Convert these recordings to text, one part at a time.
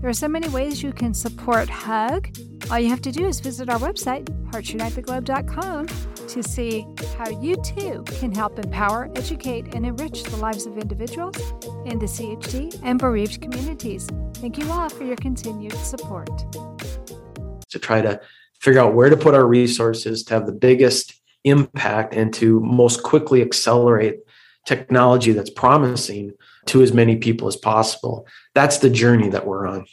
There are so many ways you can support HUG. All you have to do is visit our website, heartsunitetheglobe.com, to see how you too can help empower, educate, and enrich the lives of individuals in the CHD and bereaved communities. Thank you all for your continued support. To try to figure out where to put our resources to have the biggest impact and to most quickly accelerate technology that's promising to as many people as possible. That's the journey that we're on.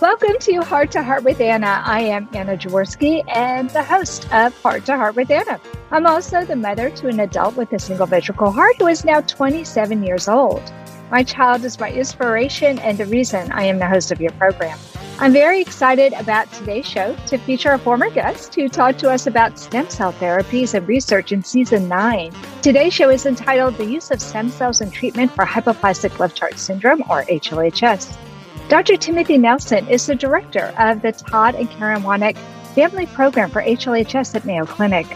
Welcome to Heart to Heart with Anna. I am Anna Jaworski and the host of Heart to Heart with Anna. I'm also the mother to an adult with a single ventricle heart who is now 27 years old. My child is my inspiration and the reason I am the host of your program. I'm very excited about today's show to feature a former guest who talked to us about stem cell therapies and research in season nine. Today's show is entitled The Use of Stem Cells in Treatment for Hypoplastic Left Heart Syndrome, or HLHS. Dr. Timothy Nelson is the director of the Todd and Karen Wanek Family Program for HLHS at Mayo Clinic.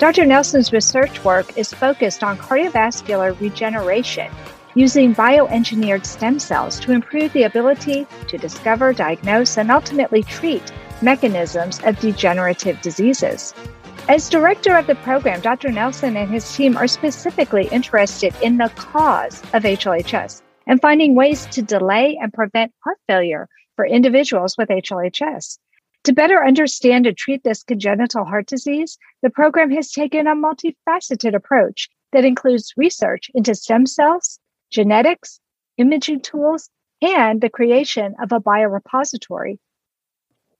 Dr. Nelson's research work is focused on cardiovascular regeneration using bioengineered stem cells to improve the ability to discover, diagnose, and ultimately treat mechanisms of degenerative diseases. As director of the program, Dr. Nelson and his team are specifically interested in the cause of HLHS and finding ways to delay and prevent heart failure for individuals with HLHS. To better understand and treat this congenital heart disease, the program has taken a multifaceted approach that includes research into stem cells, genetics, imaging tools, and the creation of a biorepository.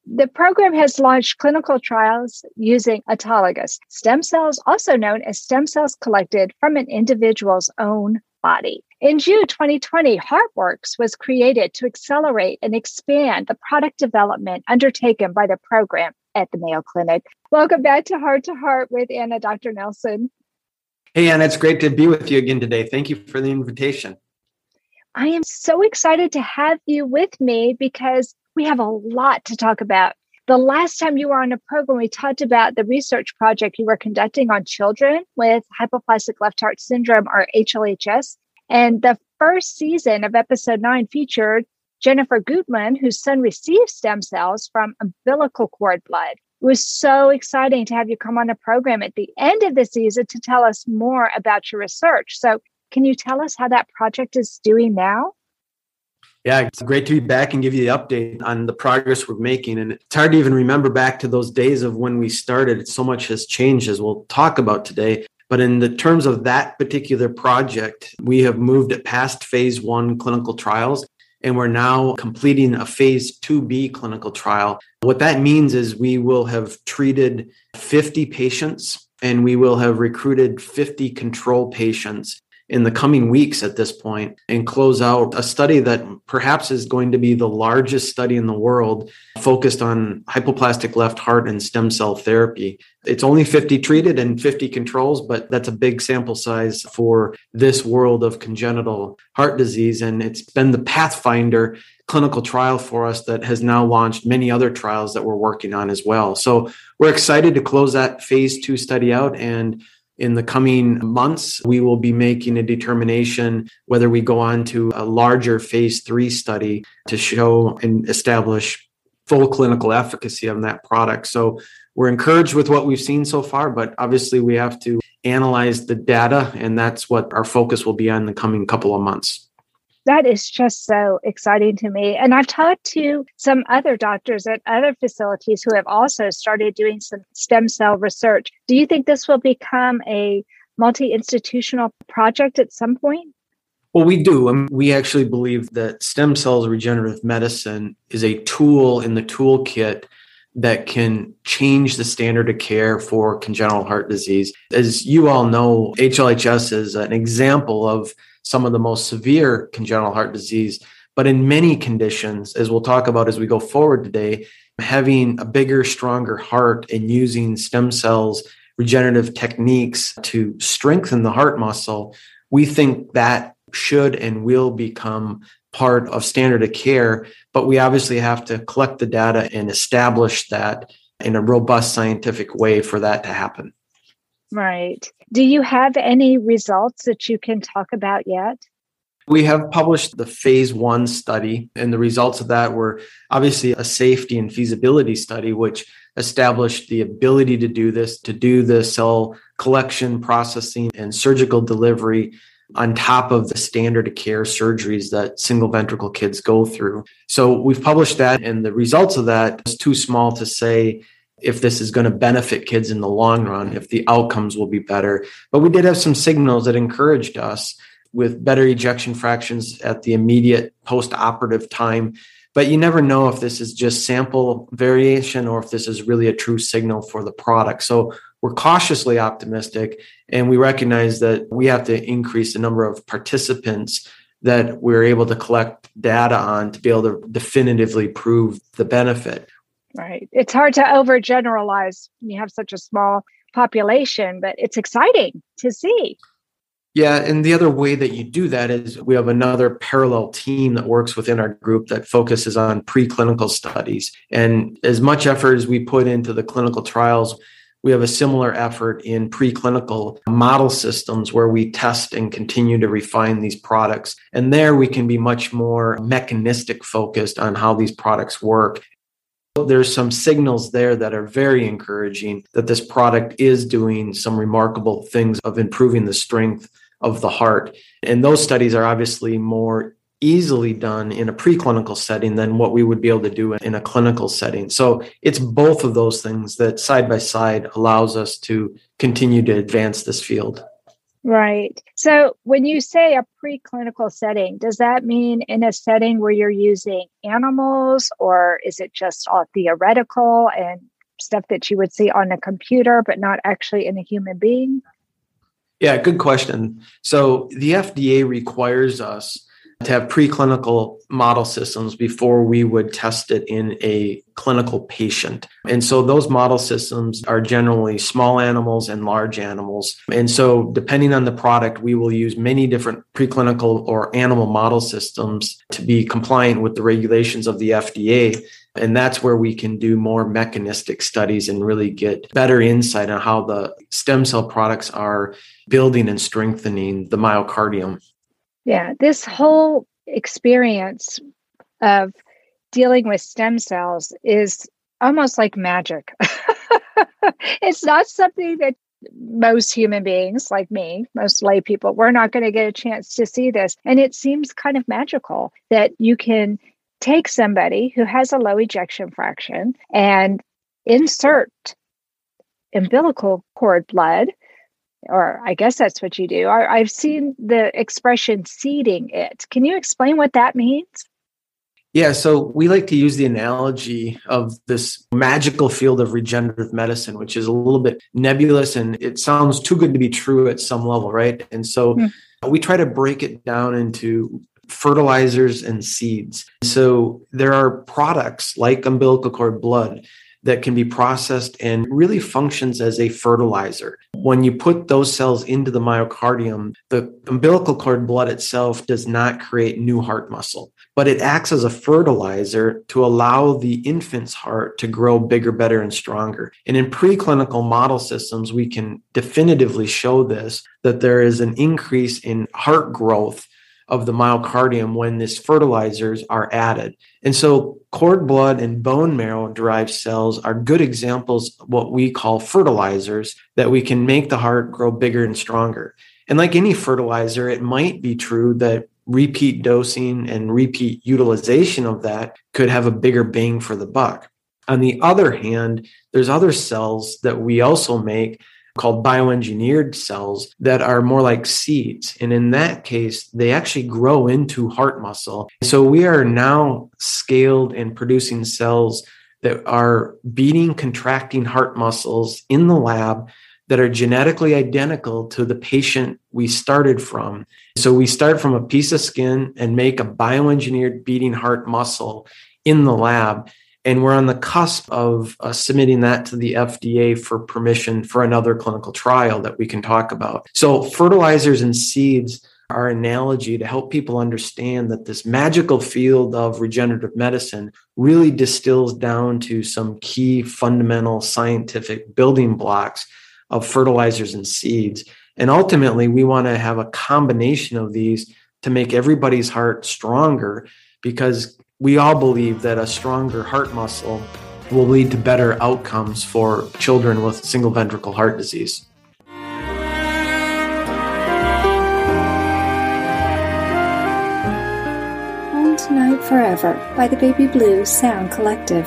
The program has launched clinical trials using autologous stem cells, also known as stem cells collected from an individual's own body. In June 2020, HeartWorks was created to accelerate and expand the product development undertaken by the program at the Mayo Clinic. Welcome back to Heart to Heart with Anna Dr. Nelson. Hey, Anna, it's great to be with you again today. Thank you for the invitation. I am so excited to have you with me because we have a lot to talk about. The last time you were on a program, we talked about the research project you were conducting on children with hypoplastic left heart syndrome or HLHS. And the first season of episode nine featured Jennifer Gutman, whose son received stem cells from umbilical cord blood. It was so exciting to have you come on the program at the end of the season to tell us more about your research. So, can you tell us how that project is doing now? Yeah, it's great to be back and give you the update on the progress we're making. And it's hard to even remember back to those days of when we started. So much has changed as we'll talk about today. But in the terms of that particular project, we have moved it past phase one clinical trials and we're now completing a phase 2B clinical trial. What that means is we will have treated 50 patients and we will have recruited 50 control patients in the coming weeks at this point and close out a study that perhaps is going to be the largest study in the world focused on hypoplastic left heart and stem cell therapy. It's only 50 treated and 50 controls, but that's a big sample size for this world of congenital heart disease. And it's been the pathfinder clinical trial for us that has now launched many other trials that we're working on as well. So we're excited to close that phase two study out and in the coming months, we will be making a determination whether we go on to a larger phase three study to show and establish full clinical efficacy on that product. So we're encouraged with what we've seen so far, but obviously we have to analyze the data, and that's what our focus will be on the coming couple of months that is just so exciting to me. And I've talked to some other doctors at other facilities who have also started doing some stem cell research. Do you think this will become a multi institutional project at some point? Well, we do. Um, we actually believe that stem cells regenerative medicine is a tool in the toolkit that can change the standard of care for congenital heart disease. As you all know, HLHS is an example of some of the most severe congenital heart disease. But in many conditions, as we'll talk about as we go forward today, having a bigger, stronger heart and using stem cells, regenerative techniques to strengthen the heart muscle, we think that should and will become part of standard of care. But we obviously have to collect the data and establish that in a robust scientific way for that to happen. Right. Do you have any results that you can talk about yet? We have published the phase one study, and the results of that were obviously a safety and feasibility study, which established the ability to do this, to do the cell collection, processing, and surgical delivery on top of the standard of care surgeries that single ventricle kids go through. So we've published that, and the results of that is too small to say if this is going to benefit kids in the long run, if the outcomes will be better. But we did have some signals that encouraged us with better ejection fractions at the immediate post operative time. But you never know if this is just sample variation or if this is really a true signal for the product. So we're cautiously optimistic and we recognize that we have to increase the number of participants that we're able to collect data on to be able to definitively prove the benefit. Right. It's hard to overgeneralize when you have such a small population, but it's exciting to see. Yeah, and the other way that you do that is we have another parallel team that works within our group that focuses on preclinical studies. And as much effort as we put into the clinical trials, we have a similar effort in preclinical model systems where we test and continue to refine these products. And there we can be much more mechanistic focused on how these products work there's some signals there that are very encouraging that this product is doing some remarkable things of improving the strength of the heart. And those studies are obviously more easily done in a preclinical setting than what we would be able to do in a clinical setting. So it's both of those things that side by side allows us to continue to advance this field. Right. So when you say a preclinical setting, does that mean in a setting where you're using animals or is it just all theoretical and stuff that you would see on a computer but not actually in a human being? Yeah, good question. So the FDA requires us to have preclinical model systems before we would test it in a clinical patient. And so those model systems are generally small animals and large animals. And so depending on the product, we will use many different preclinical or animal model systems to be compliant with the regulations of the FDA. And that's where we can do more mechanistic studies and really get better insight on how the stem cell products are building and strengthening the myocardium. Yeah, this whole experience of dealing with stem cells is almost like magic. it's not something that most human beings like me, most lay people, we're not going to get a chance to see this. And it seems kind of magical that you can take somebody who has a low ejection fraction and insert umbilical cord blood or I guess that's what you do. I, have seen the expression seeding it. Can you explain what that means? Yeah, so we like to use the analogy of this magical field of regenerative medicine, which is a little bit nebulous and it sounds too good to be true at some level, right? And so mm. we try to break it down into fertilizers and seeds. So there are products like umbilical cord blood that can be processed and really functions as a fertilizer. When you put those cells into the myocardium, the umbilical cord blood itself does not create new heart muscle, but it acts as a fertilizer to allow the infant's heart to grow bigger, better, and stronger. And in preclinical model systems, we can definitively show this that there is an increase in heart growth of the myocardium when these fertilizers are added. And so cord blood and bone marrow derived cells are good examples of what we call fertilizers that we can make the heart grow bigger and stronger. And like any fertilizer, it might be true that repeat dosing and repeat utilization of that could have a bigger bang for the buck. On the other hand, there's other cells that we also make called bioengineered cells that are more like seeds. And in that case, they actually grow into heart muscle. So we are now scaled and producing cells that are beating, contracting heart muscles in the lab that are genetically identical to the patient we started from. So we start from a piece of skin and make a bioengineered beating heart muscle in the lab. And we're on the cusp of uh, submitting that to the FDA for permission for another clinical trial that we can talk about. So, fertilizers and seeds our analogy to help people understand that this magical field of regenerative medicine really distills down to some key fundamental scientific building blocks of fertilizers and seeds. And ultimately, we want to have a combination of these to make everybody's heart stronger because we all believe that a stronger heart muscle will lead to better outcomes for children with single ventricle heart disease. Home Tonight Forever by the Baby Blue Sound Collective.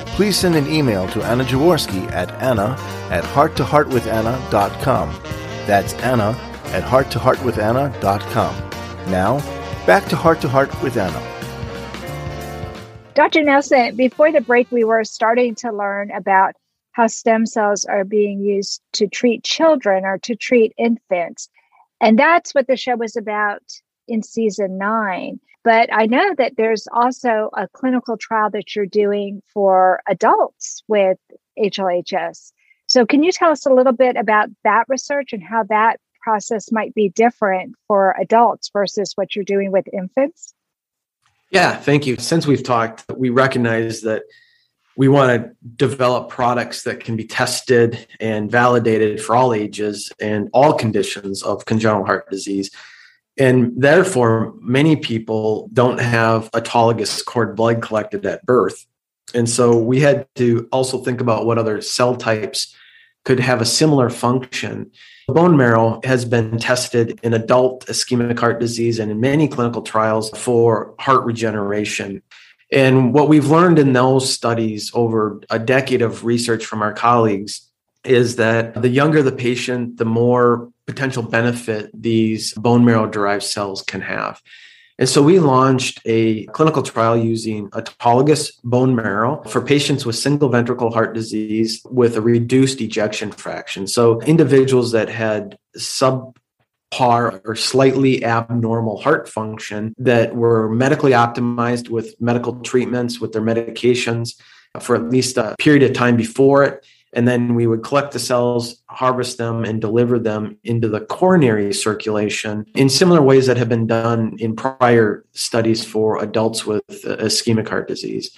please send an email to Anna Jaworski at anna at hearttoheartwithanna.com. That's Anna at hearttoheartwithanna.com. Now, back to Heart to Heart with Anna. Dr. Nelson, before the break, we were starting to learn about how stem cells are being used to treat children or to treat infants. And that's what the show was about in season nine. But I know that there's also a clinical trial that you're doing for adults with HLHS. So, can you tell us a little bit about that research and how that process might be different for adults versus what you're doing with infants? Yeah, thank you. Since we've talked, we recognize that we want to develop products that can be tested and validated for all ages and all conditions of congenital heart disease. And therefore, many people don't have autologous cord blood collected at birth. And so we had to also think about what other cell types could have a similar function. Bone marrow has been tested in adult ischemic heart disease and in many clinical trials for heart regeneration. And what we've learned in those studies over a decade of research from our colleagues is that the younger the patient, the more potential benefit these bone marrow derived cells can have. And so we launched a clinical trial using autologous bone marrow for patients with single ventricle heart disease with a reduced ejection fraction. So individuals that had subpar or slightly abnormal heart function that were medically optimized with medical treatments, with their medications for at least a period of time before it and then we would collect the cells, harvest them, and deliver them into the coronary circulation in similar ways that have been done in prior studies for adults with uh, ischemic heart disease.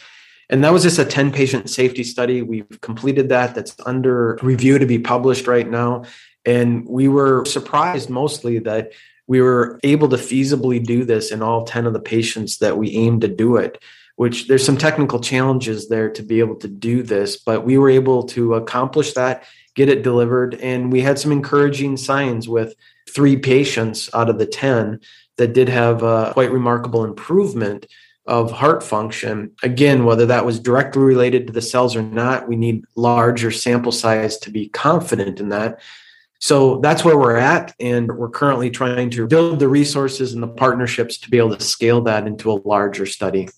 And that was just a 10 patient safety study. We've completed that. That's under review to be published right now. And we were surprised mostly that we were able to feasibly do this in all 10 of the patients that we aimed to do it which there's some technical challenges there to be able to do this, but we were able to accomplish that, get it delivered, and we had some encouraging signs with three patients out of the 10 that did have a quite remarkable improvement of heart function. Again, whether that was directly related to the cells or not, we need larger sample size to be confident in that. So that's where we're at. And we're currently trying to build the resources and the partnerships to be able to scale that into a larger study.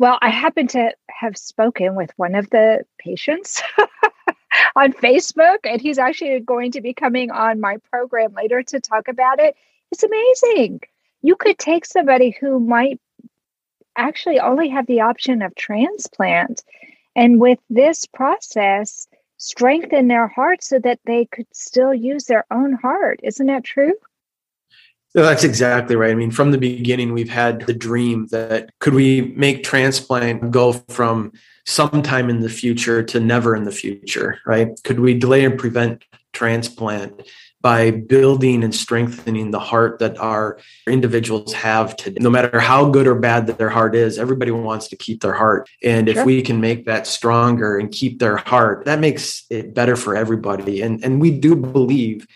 Well, I happen to have spoken with one of the patients on Facebook, and he's actually going to be coming on my program later to talk about it. It's amazing. You could take somebody who might actually only have the option of transplant. And with this process, strengthen their heart so that they could still use their own heart. Isn't that true? That's exactly right. I mean, from the beginning, we've had the dream that could we make transplant go from sometime in the future to never in the future, right? Could we delay and prevent transplant by building and strengthening the heart that our individuals have today? No matter how good or bad that their heart is, everybody wants to keep their heart. And if we can make that stronger and keep their heart, that makes it better for everybody. And, and we do believe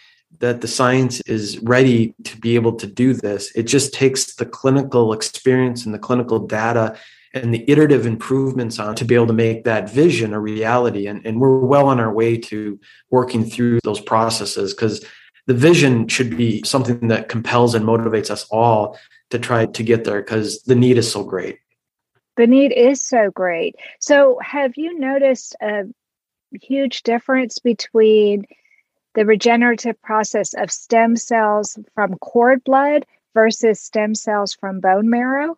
that the science is ready to be able to do this. It just takes the clinical experience and the clinical data and the iterative improvements on to be able to make that vision a reality. And, and we're well on our way to working through those processes because the vision should be something that compels and motivates us all to try to get there because the need is so great. The need is so great. So, have you noticed a huge difference between the regenerative process of stem cells from cord blood versus stem cells from bone marrow?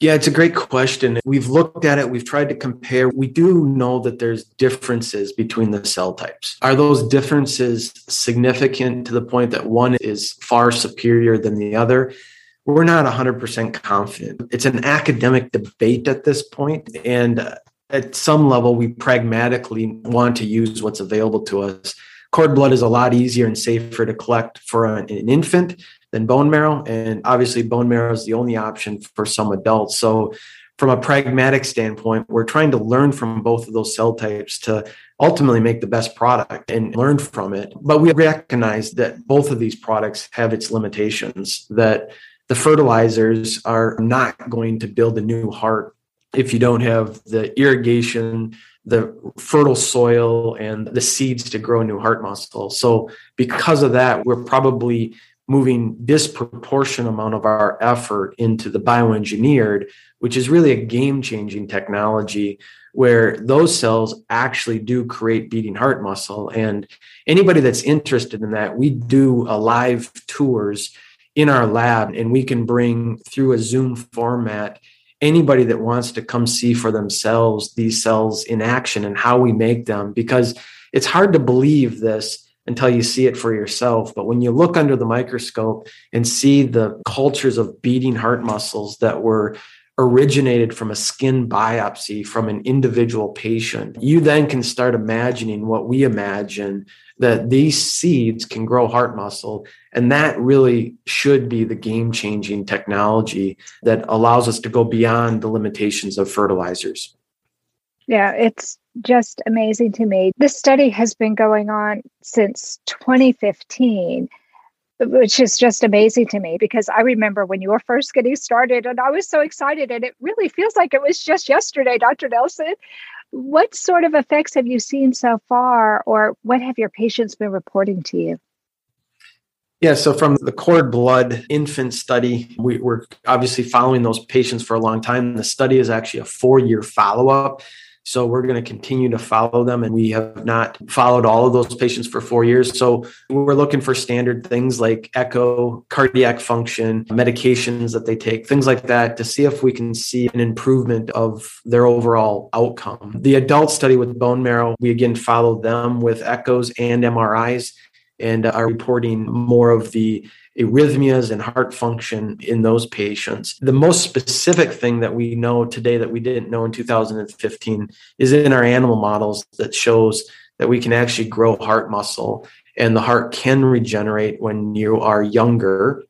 Yeah, it's a great question. We've looked at it, we've tried to compare. We do know that there's differences between the cell types. Are those differences significant to the point that one is far superior than the other? We're not 100% confident. It's an academic debate at this point, and at some level, we pragmatically want to use what's available to us cord blood is a lot easier and safer to collect for an, an infant than bone marrow. And obviously, bone marrow is the only option for some adults. So, from a pragmatic standpoint, we're trying to learn from both of those cell types to ultimately make the best product and learn from it. But we recognize that both of these products have its limitations, that the fertilizers are not going to build a new heart if you don't have the irrigation, the fertile soil and the seeds to grow new heart muscle. So because of that, we're probably moving disproportionate amount of our effort into the bioengineered, which is really a game-changing technology where those cells actually do create beating heart muscle. And anybody that's interested in that, we do a live tours in our lab and we can bring through a Zoom format anybody that wants to come see for themselves these cells in action and how we make them because it's hard to believe this until you see it for yourself. But when you look under the microscope and see the cultures of beating heart muscles that were originated from a skin biopsy from an individual patient you then can start imagining what we imagine that these seeds can grow heart muscle. And that really should be the game changing technology that allows us to go beyond the limitations of fertilizers. Yeah, it's just amazing to me. This study has been going on since 2015 which is just amazing to me because I remember when you were first getting started and I was so excited and it really feels like it was just yesterday, Dr. Nelson. What sort of effects have you seen so far, or what have your patients been reporting to you? Yeah, so from the cord blood infant study, we, are obviously following those patients for a long time. The study is actually a four year follow up. So we're going to continue to follow them. And we have not followed all of those patients for four years. So we're looking for standard things like echo, cardiac function, medications that they take, things like that to see if we can see an improvement of their overall outcome. The adult study with bone marrow, we again follow them with echoes and MRIs and are reporting more of the arrhythmias and heart function in those patients. The most specific thing that we know today that we didn't know in 2015 is in our animal models that shows that we can actually grow heart muscle and the heart can regenerate when you are younger.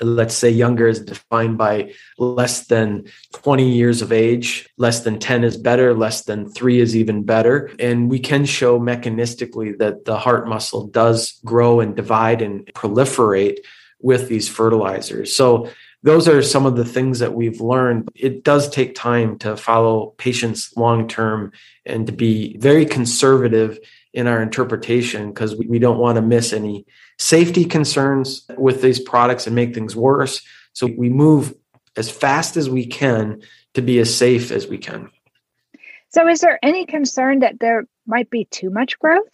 Let's say younger is defined by less than 20 years of age, less than 10 is better, less than three is even better. And we can show mechanistically that the heart muscle does grow and divide and proliferate with these fertilizers. So those are some of the things that we've learned. It does take time to follow patients long term and to be very conservative in our interpretation because we don't want to miss any safety concerns with these products and make things worse. So we move as fast as we can to be as safe as we can. So, is there any concern that there might be too much growth?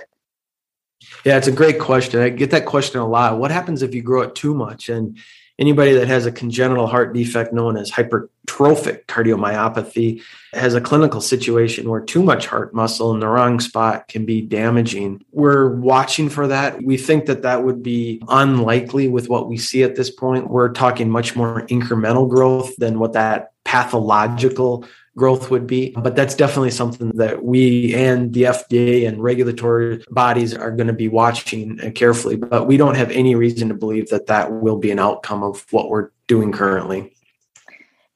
Yeah, it's a great question. I get that question a lot. What happens if you grow it too much? And anybody that has a congenital heart defect known as hypertrophic cardiomyopathy has a clinical situation where too much heart muscle in the wrong spot can be damaging. We're watching for that. We think that that would be unlikely with what we see at this point. We're talking much more incremental growth than what that pathological growth would be. But that's definitely something that we and the FDA and regulatory bodies are going to be watching carefully. But we don't have any reason to believe that that will be an outcome of what we're doing currently.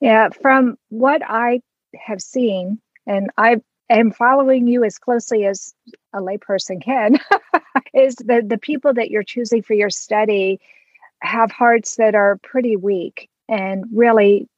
Yeah, from what I have seen, and I am following you as closely as a layperson can, is that the people that you're choosing for your study have hearts that are pretty weak and really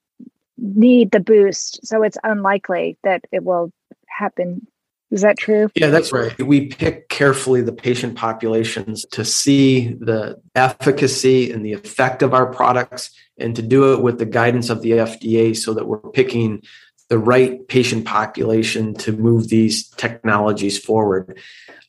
need the boost. So it's unlikely that it will happen. Is that true? Yeah, that's right. We pick carefully the patient populations to see the efficacy and the effect of our products and to do it with the guidance of the FDA so that we're picking the right patient population to move these technologies forward.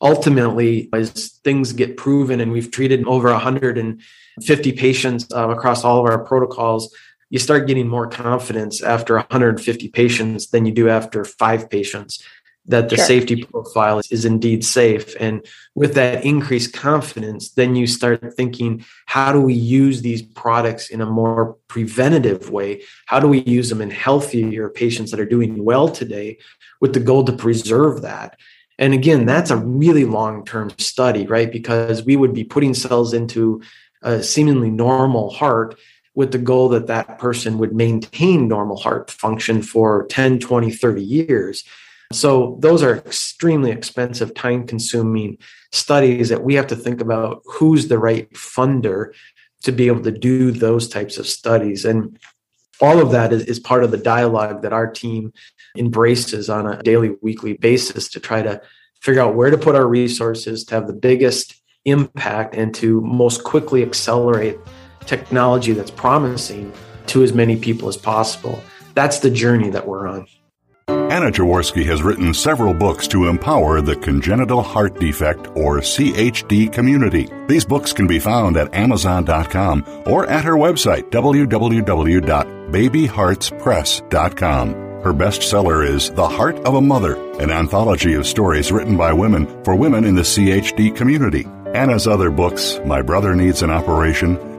Ultimately, as things get proven and we've treated over 150 patients uh, across all of our protocols, you start getting more confidence after 150 patients than you do after five patients that the sure. safety profile is indeed safe. And with that increased confidence, then you start thinking, how do we use these products in a more preventative way? How do we use them in healthier patients that are doing well today with the goal to preserve that? And again, that's a really long term study, right? Because we would be putting cells into a seemingly normal heart with the goal that that person would maintain normal heart function for 10, 20, 30 years. So those are extremely expensive, time consuming studies that we have to think about who's the right funder to be able to do those types of studies. And all of that is, is part of the dialogue that our team embraces on a daily, weekly basis to try to figure out where to put our resources to have the biggest impact and to most quickly accelerate technology that's promising to as many people as possible. That's the journey that we're on. Anna Jaworski has written several books to empower the congenital heart defect or CHD community. These books can be found at Amazon.com or at her website, www.babyheartspress.com. Her bestseller is The Heart of a Mother, an anthology of stories written by women for women in the CHD community. Anna's other books, My Brother Needs an Operation,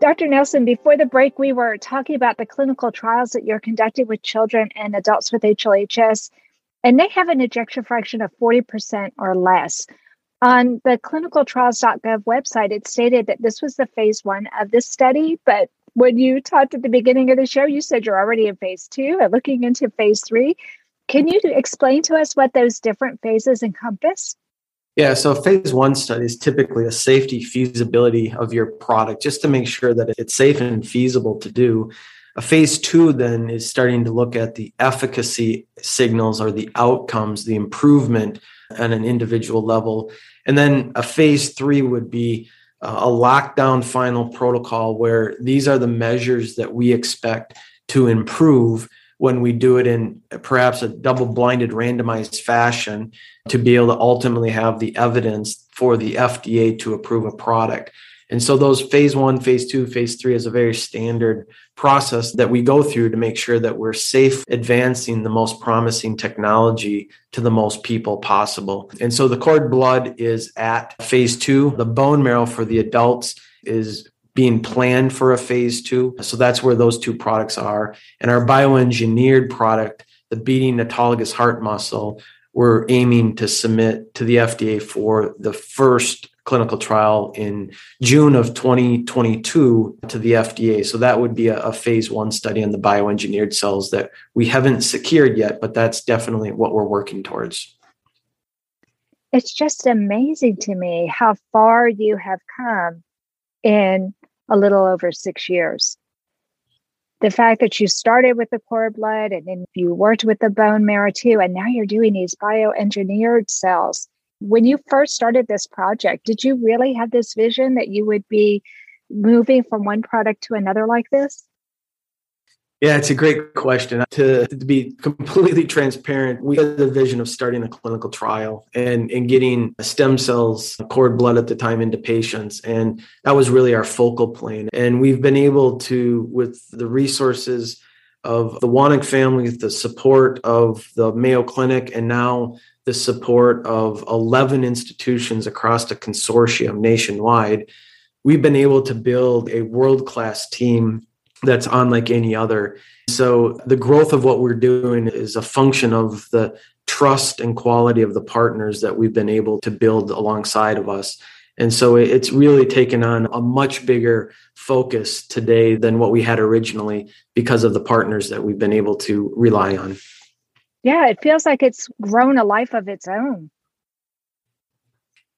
Dr. Nelson, before the break, we were talking about the clinical trials that you're conducting with children and adults with HLHS, and they have an ejection fraction of 40% or less. On the clinicaltrials.gov website, it stated that this was the phase one of this study, but when you talked at the beginning of the show, you said you're already in phase two and looking into phase three. Can you explain to us what those different phases encompass? Yeah, so phase one study is typically a safety feasibility of your product just to make sure that it's safe and feasible to do. A phase two then is starting to look at the efficacy signals or the outcomes, the improvement at an individual level. And then a phase three would be uh, a lockdown final protocol where these are the measures that we expect to improve when we do it in perhaps a double blinded randomized fashion to be able to ultimately have the evidence for the FDA to approve a product. And so those phase one, phase two, phase three is a very standard process that we go through to make sure that we're safe advancing the most promising technology to the most people possible. And so the cord blood is at phase two. The bone marrow for the adults is being planned for a phase two. So that's where those two products are. And our bioengineered product, the beating autologous heart muscle, we're aiming to submit to the FDA for the first clinical trial in June of 2022 to the FDA. So that would be a, a, phase one study on the bioengineered cells that we haven't secured yet, but that's definitely what we're working towards. It's just amazing to me how far you have come in a little over six years. The fact that you started with the cord blood and then you worked with the bone marrow too, and now you're doing these bioengineered cells when you first started this project, did you really have this vision that you would be moving from one product to another like this? Yeah, it's a great question. To, to be completely transparent, we had the vision of starting a clinical trial and, and getting stem cells, cord blood at the time into patients. And that was really our focal plane. And we've been able to, with the resources of the Wanek family, the support of the Mayo Clinic, and now the support of 11 institutions across the consortium nationwide, we've been able to build a world class team that's unlike any other. So, the growth of what we're doing is a function of the trust and quality of the partners that we've been able to build alongside of us. And so it's really taken on a much bigger focus today than what we had originally because of the partners that we've been able to rely on. Yeah, it feels like it's grown a life of its own.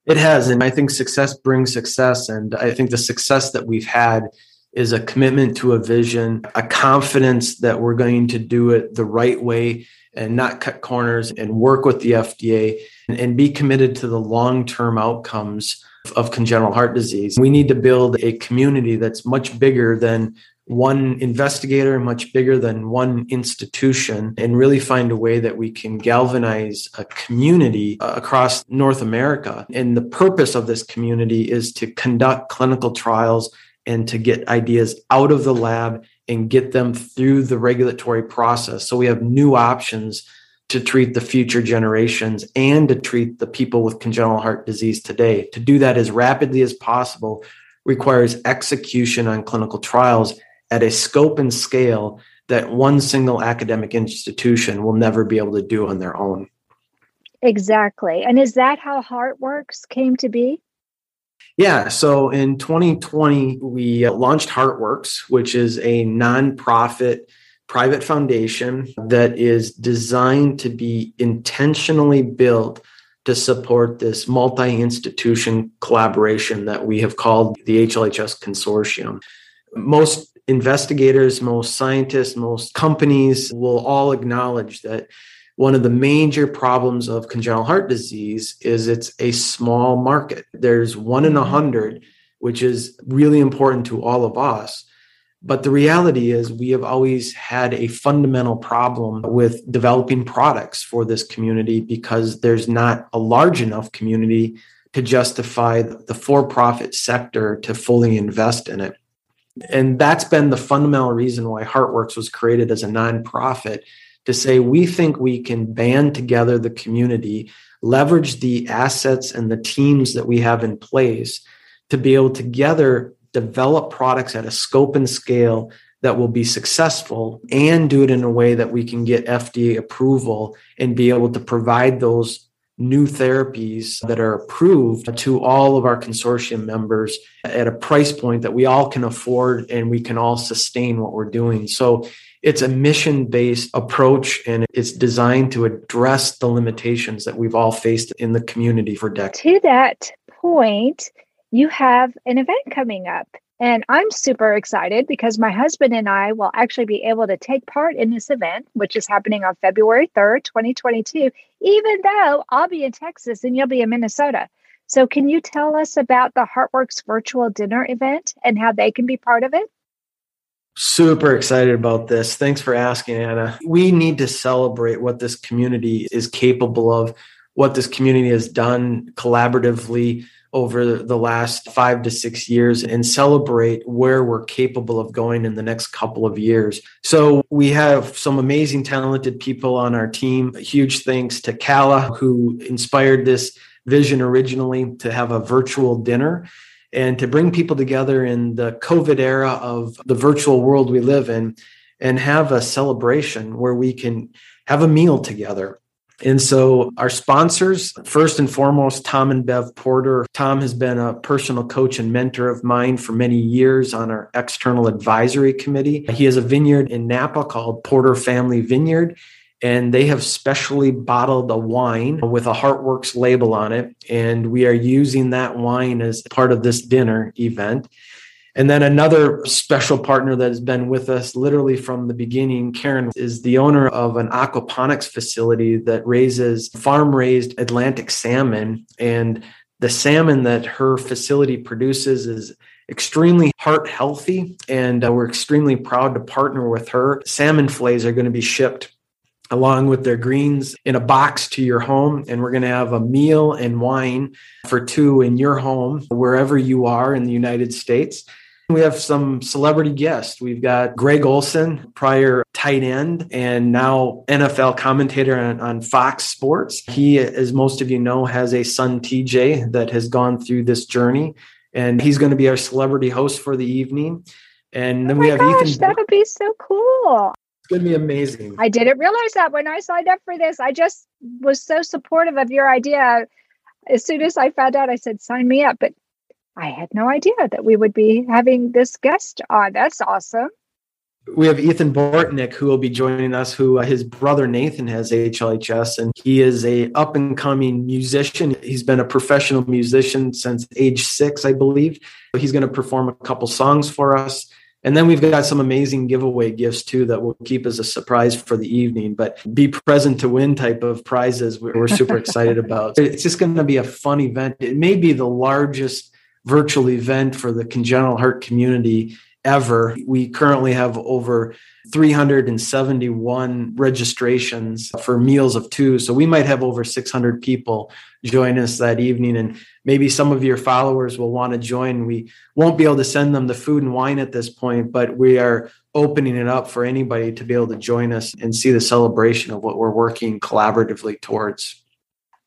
It has. And I think success brings success. And I think the success that we've had is a commitment to a vision, a confidence that we're going to do it the right way and not cut corners and work with the FDA and, and be committed to the long term outcomes of congenital heart disease. We need to build a community that's much bigger than one investigator, much bigger than one institution, and really find a way that we can galvanize a community uh, across North America. And the purpose of this community is to conduct clinical trials and to get ideas out of the lab and get them through the regulatory process. So we have new options to treat the future generations and to treat the people with congenital heart disease today. To do that as rapidly as possible requires execution on clinical trials at a scope and scale that one single academic institution will never be able to do on their own. Exactly. And is that how HeartWorks came to be? Yeah. So in 2020, we uh, launched HeartWorks, which is a nonprofit private foundation that is designed to be intentionally built to support this multi institution collaboration that we have called the HLHS Consortium. Most investigators, most scientists, most companies will all acknowledge that one of the major problems of congenital heart disease is it's a small market. There's one in a mm-hmm. hundred, which is really important to all of us. But the reality is, we have always had a fundamental problem with developing products for this community because there's not a large enough community to justify the for profit sector to fully invest in it. And that's been the fundamental reason why HeartWorks was created as a nonprofit to say we think we can band together the community, leverage the assets and the teams that we have in place to be able to together develop products at a scope and scale that will be successful and do it in a way that we can get FDA approval and be able to provide those new therapies that are approved to all of our consortium members at a price point that we all can afford and we can all sustain what we're doing. So it's a mission based approach and it's designed to address the limitations that we've all faced in the community for decades. To that point, you have an event coming up and I'm super excited because my husband and I will actually be able to take part in this event, which is happening on February 3rd, 2022, even though I'll be in Texas and you'll be in Minnesota. So, can you tell us about the HeartWorks virtual dinner event and how they can be part of it? Super excited about this. Thanks for asking, Anna. We need to celebrate what this community is capable of, what this community has done collaboratively over the last five to six years and celebrate where we're capable of going in the next couple of years. So we have some amazing, talented people on our team. huge thanks to Kala, who inspired this vision originally to have a virtual dinner. And to bring people together in the COVID era of the virtual world we live in and have a celebration where we can have a meal together. And so, our sponsors, first and foremost, Tom and Bev Porter. Tom has been a personal coach and mentor of mine for many years on our external advisory committee. He has a vineyard in Napa called Porter Family Vineyard and they have specially bottled a wine with a Heartworks label on it. And we are using that wine as part of this dinner event. And then another special partner that has been with us literally from the beginning, Karen, is the owner of an aquaponics facility that raises farm raised Atlantic salmon. And the salmon that her facility produces is extremely heart healthy. And uh, we're extremely proud to partner with her. Salmon fillets are going to be shipped along with their greens in a box to your home. And we're going to have a meal and wine for two in your home, wherever you are in the United States. We have some celebrity guests. We've got Greg Olsen, prior tight end and now NFL commentator on, on, Fox Sports. He, as most of you know, has a son, TJ, that has gone through this journey. And he's going to be our celebrity host for the evening. And then oh we have gosh, Ethan. That would be so cool going to be amazing. I didn't realize that when I signed up for this. I just was so supportive of your idea. As soon as I found out, I said, sign me up. But I had no idea that we would be having this guest on. That's awesome. We have Ethan Bortnick who will be joining us. Who uh, his brother Nathan has HLHS, and he is a up and coming musician. He's been a professional musician since age six, I believe. He's going to perform a couple songs for us. And then we've got some amazing giveaway gifts too that will keep as a surprise for the evening, but be present to win type of prizes we're super excited about. It's just going to be a fun event. It may be the largest virtual event for the congenital heart community ever. We currently have over 371 registrations for meals of two. So we might have over 600 people join us that evening. And maybe some of your followers will want to join. We won't be able to send them the food and wine at this point, but we are opening it up for anybody to be able to join us and see the celebration of what we're working collaboratively towards.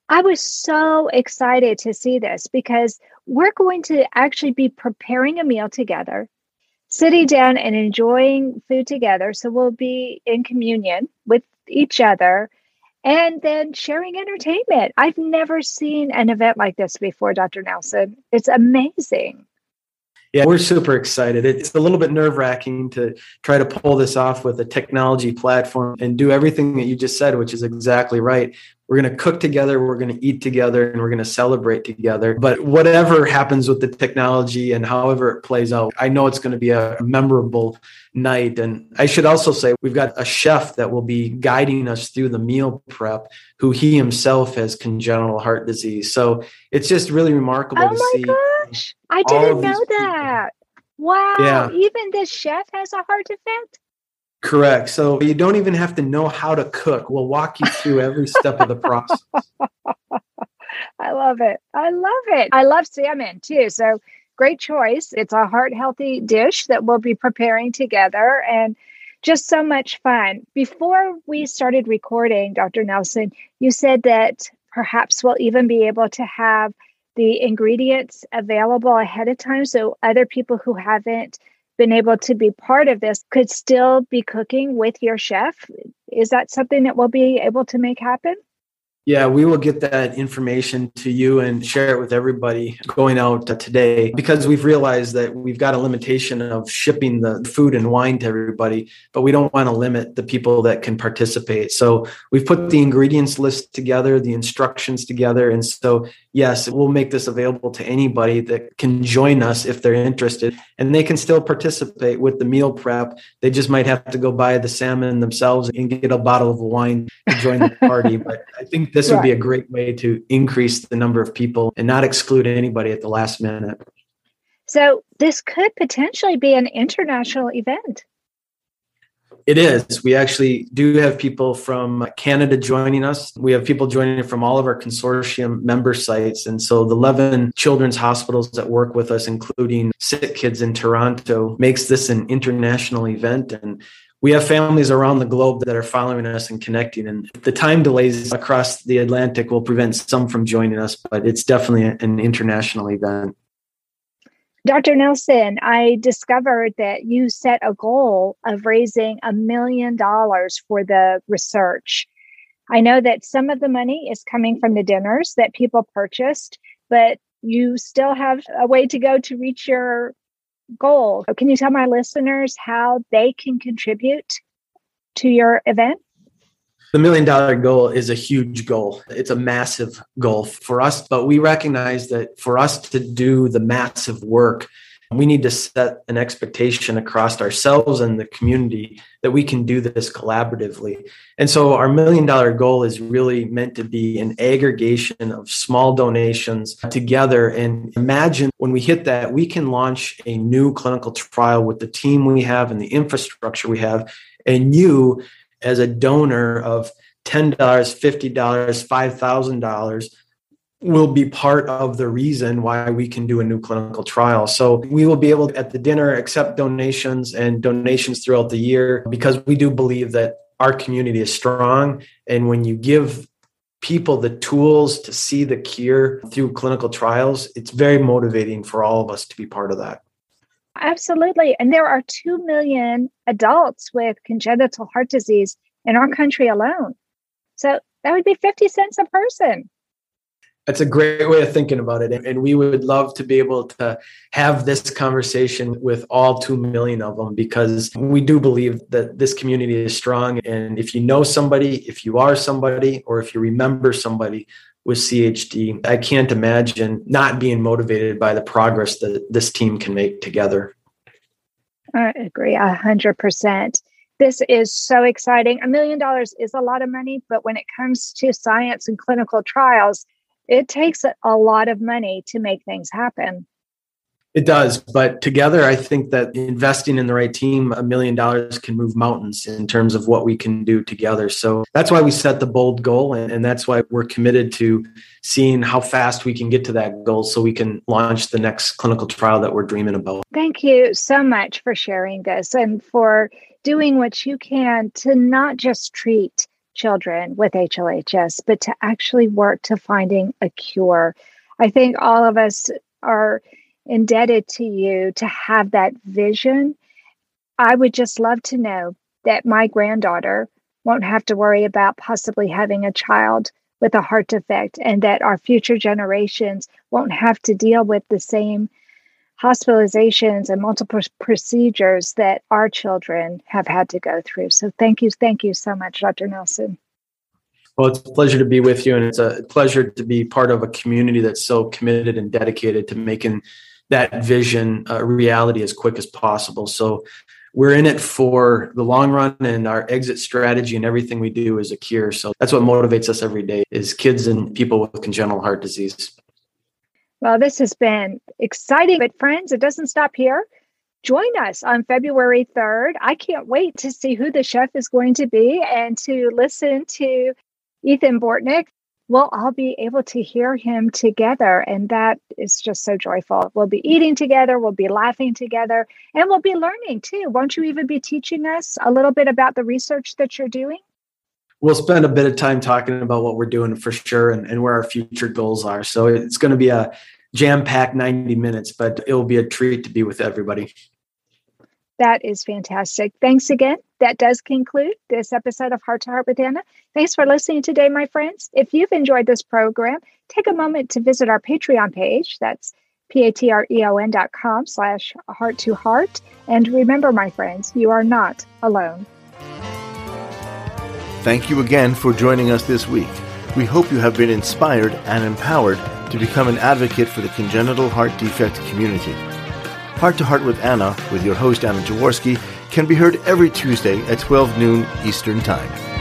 I was so excited to see this because we're going to actually be preparing a meal together sitting down and enjoying food together. So we'll be in communion with each other and then sharing entertainment. I've never seen an event like this before, Dr. Nelson. It's amazing. Yeah, we're super excited. It's a little bit nerve wracking to try to pull this off with a technology platform and do everything that you just said, which is exactly right. We're going to cook together, we're going to eat together, and we're going to celebrate together. But whatever happens with the technology and however it plays out, I know it's going to be a memorable night. And I should also say, we've got a chef that will be guiding us through the meal prep, who he himself has congenital heart disease. So it's just really remarkable oh to see. Gosh. I didn't know that. People. Wow. Yeah. Even the chef has a heart defect? Correct. So you don't even have to know how to cook. We'll walk you through every step of the process. I love it. I love it. I love salmon too. So great choice. It's a heart healthy dish that we'll be preparing together and just so much fun. Before we started recording, Dr. Nelson, you said that perhaps we'll even be able to have the ingredients available ahead of time so other people who haven't been able to be part of this could still be cooking with your chef. Is that something that we'll be able to make happen? Yeah, we will get that information to you and share it with everybody going out today because we've realized that we've got a limitation of shipping the food and wine to everybody, but we don't want to limit the people that can participate. So we've put the ingredients list together, the instructions together. And so, yes, we'll make this available to anybody that can join us if they're interested and they can still participate with the meal prep. They just might have to go buy the salmon themselves and get a bottle of wine to join the party. But I think this right. would be a great way to increase the number of people and not exclude anybody at the last minute. So, this could potentially be an international event. It is. We actually do have people from Canada joining us. We have people joining from all of our consortium member sites. And so the 11 children's hospitals that work with us, including Sick Kids in Toronto, makes this an international event. And we have families around the globe that are following us and connecting. And the time delays across the Atlantic will prevent some from joining us, but it's definitely an international event. Dr. Nelson, I discovered that you set a goal of raising a million dollars for the research. I know that some of the money is coming from the dinners that people purchased, but you still have a way to go to reach your goal. Can you tell my listeners how they can contribute to your event? The million dollar goal is a huge goal. It's a massive goal for us, but we recognize that for us to do the massive work, we need to set an expectation across ourselves and the community that we can do this collaboratively. And so our million dollar goal is really meant to be an aggregation of small donations together. And imagine when we hit that, we can launch a new clinical trial with the team we have and the infrastructure we have. And you, as a donor of $10, $50, $5,000, will be part of the reason why we can do a new clinical trial. So we will be able to, at the dinner accept donations and donations throughout the year because we do believe that our community is strong. And when you give people the tools to see the cure through clinical trials, it's very motivating for all of us to be part of that. Absolutely. And there are 2 million adults with congenital heart disease in our country alone. So that would be 50 cents a person. That's a great way of thinking about it. And we would love to be able to have this conversation with all 2 million of them because we do believe that this community is strong. And if you know somebody, if you are somebody, or if you remember somebody with CHD, I can't imagine not being motivated by the progress that this team can make together. I agree a hundred percent. This is so exciting. A million dollars is a lot of money, but when it comes to science and clinical trials, it takes a lot of money to make things happen. It does, but together, I think that investing in the right team, a million dollars can move mountains in terms of what we can do together. So that's why we set the bold goal, and, and that's why we're committed to seeing how fast we can get to that goal so we can launch the next clinical trial that we're dreaming about. Thank you so much for sharing this and for doing what you can to not just treat children with HLHS, but to actually work to finding a cure. I think all of us are indebted to you to have that vision. I would just love to know that my granddaughter won't have to worry about possibly having a child with a heart defect and that our future generations won't have to deal with the same hospitalizations and multiple procedures that our children have had to go through. So thank you, thank you so much, Dr. Nelson. Well, it's a pleasure to be with you, and it's a pleasure to be part of a community that's so committed and dedicated to making that vision a reality as quick as possible. So we're in it for the long run and our exit strategy and everything we do is a cure. So that's what motivates us every day is kids and people with congenital heart disease. Well, this has been exciting, but friends, it doesn't stop here. Join us on February 3rd. I can't wait to see who the chef is going to be and to listen to Ethan Bortnick. We'll all be able to hear him together, and that is just so joyful. We'll be eating together, we'll be laughing together, and we'll be learning too. Won't you even be teaching us a little bit about the research that you're doing? we'll spend a bit of time talking about what we're doing for sure and, and where our future goals are. So it's going to be a jam packed 90 minutes, but it will be a treat to be with everybody. That is fantastic. Thanks again. That does conclude this episode of Heart to Heart with Anna. Thanks for listening today, my friends. If you've enjoyed this program, take a moment to visit our Patreon page. That's p-a-t-r-e-o-n dot com slash heart to heart. And remember, my friends, you are not alone. Thank you again for joining us this week. We hope you have been inspired and empowered to become an advocate for the congenital heart defect community. Heart to Heart with Anna, with your host Anna Jaworski, can be heard every Tuesday at 12 noon Eastern Time.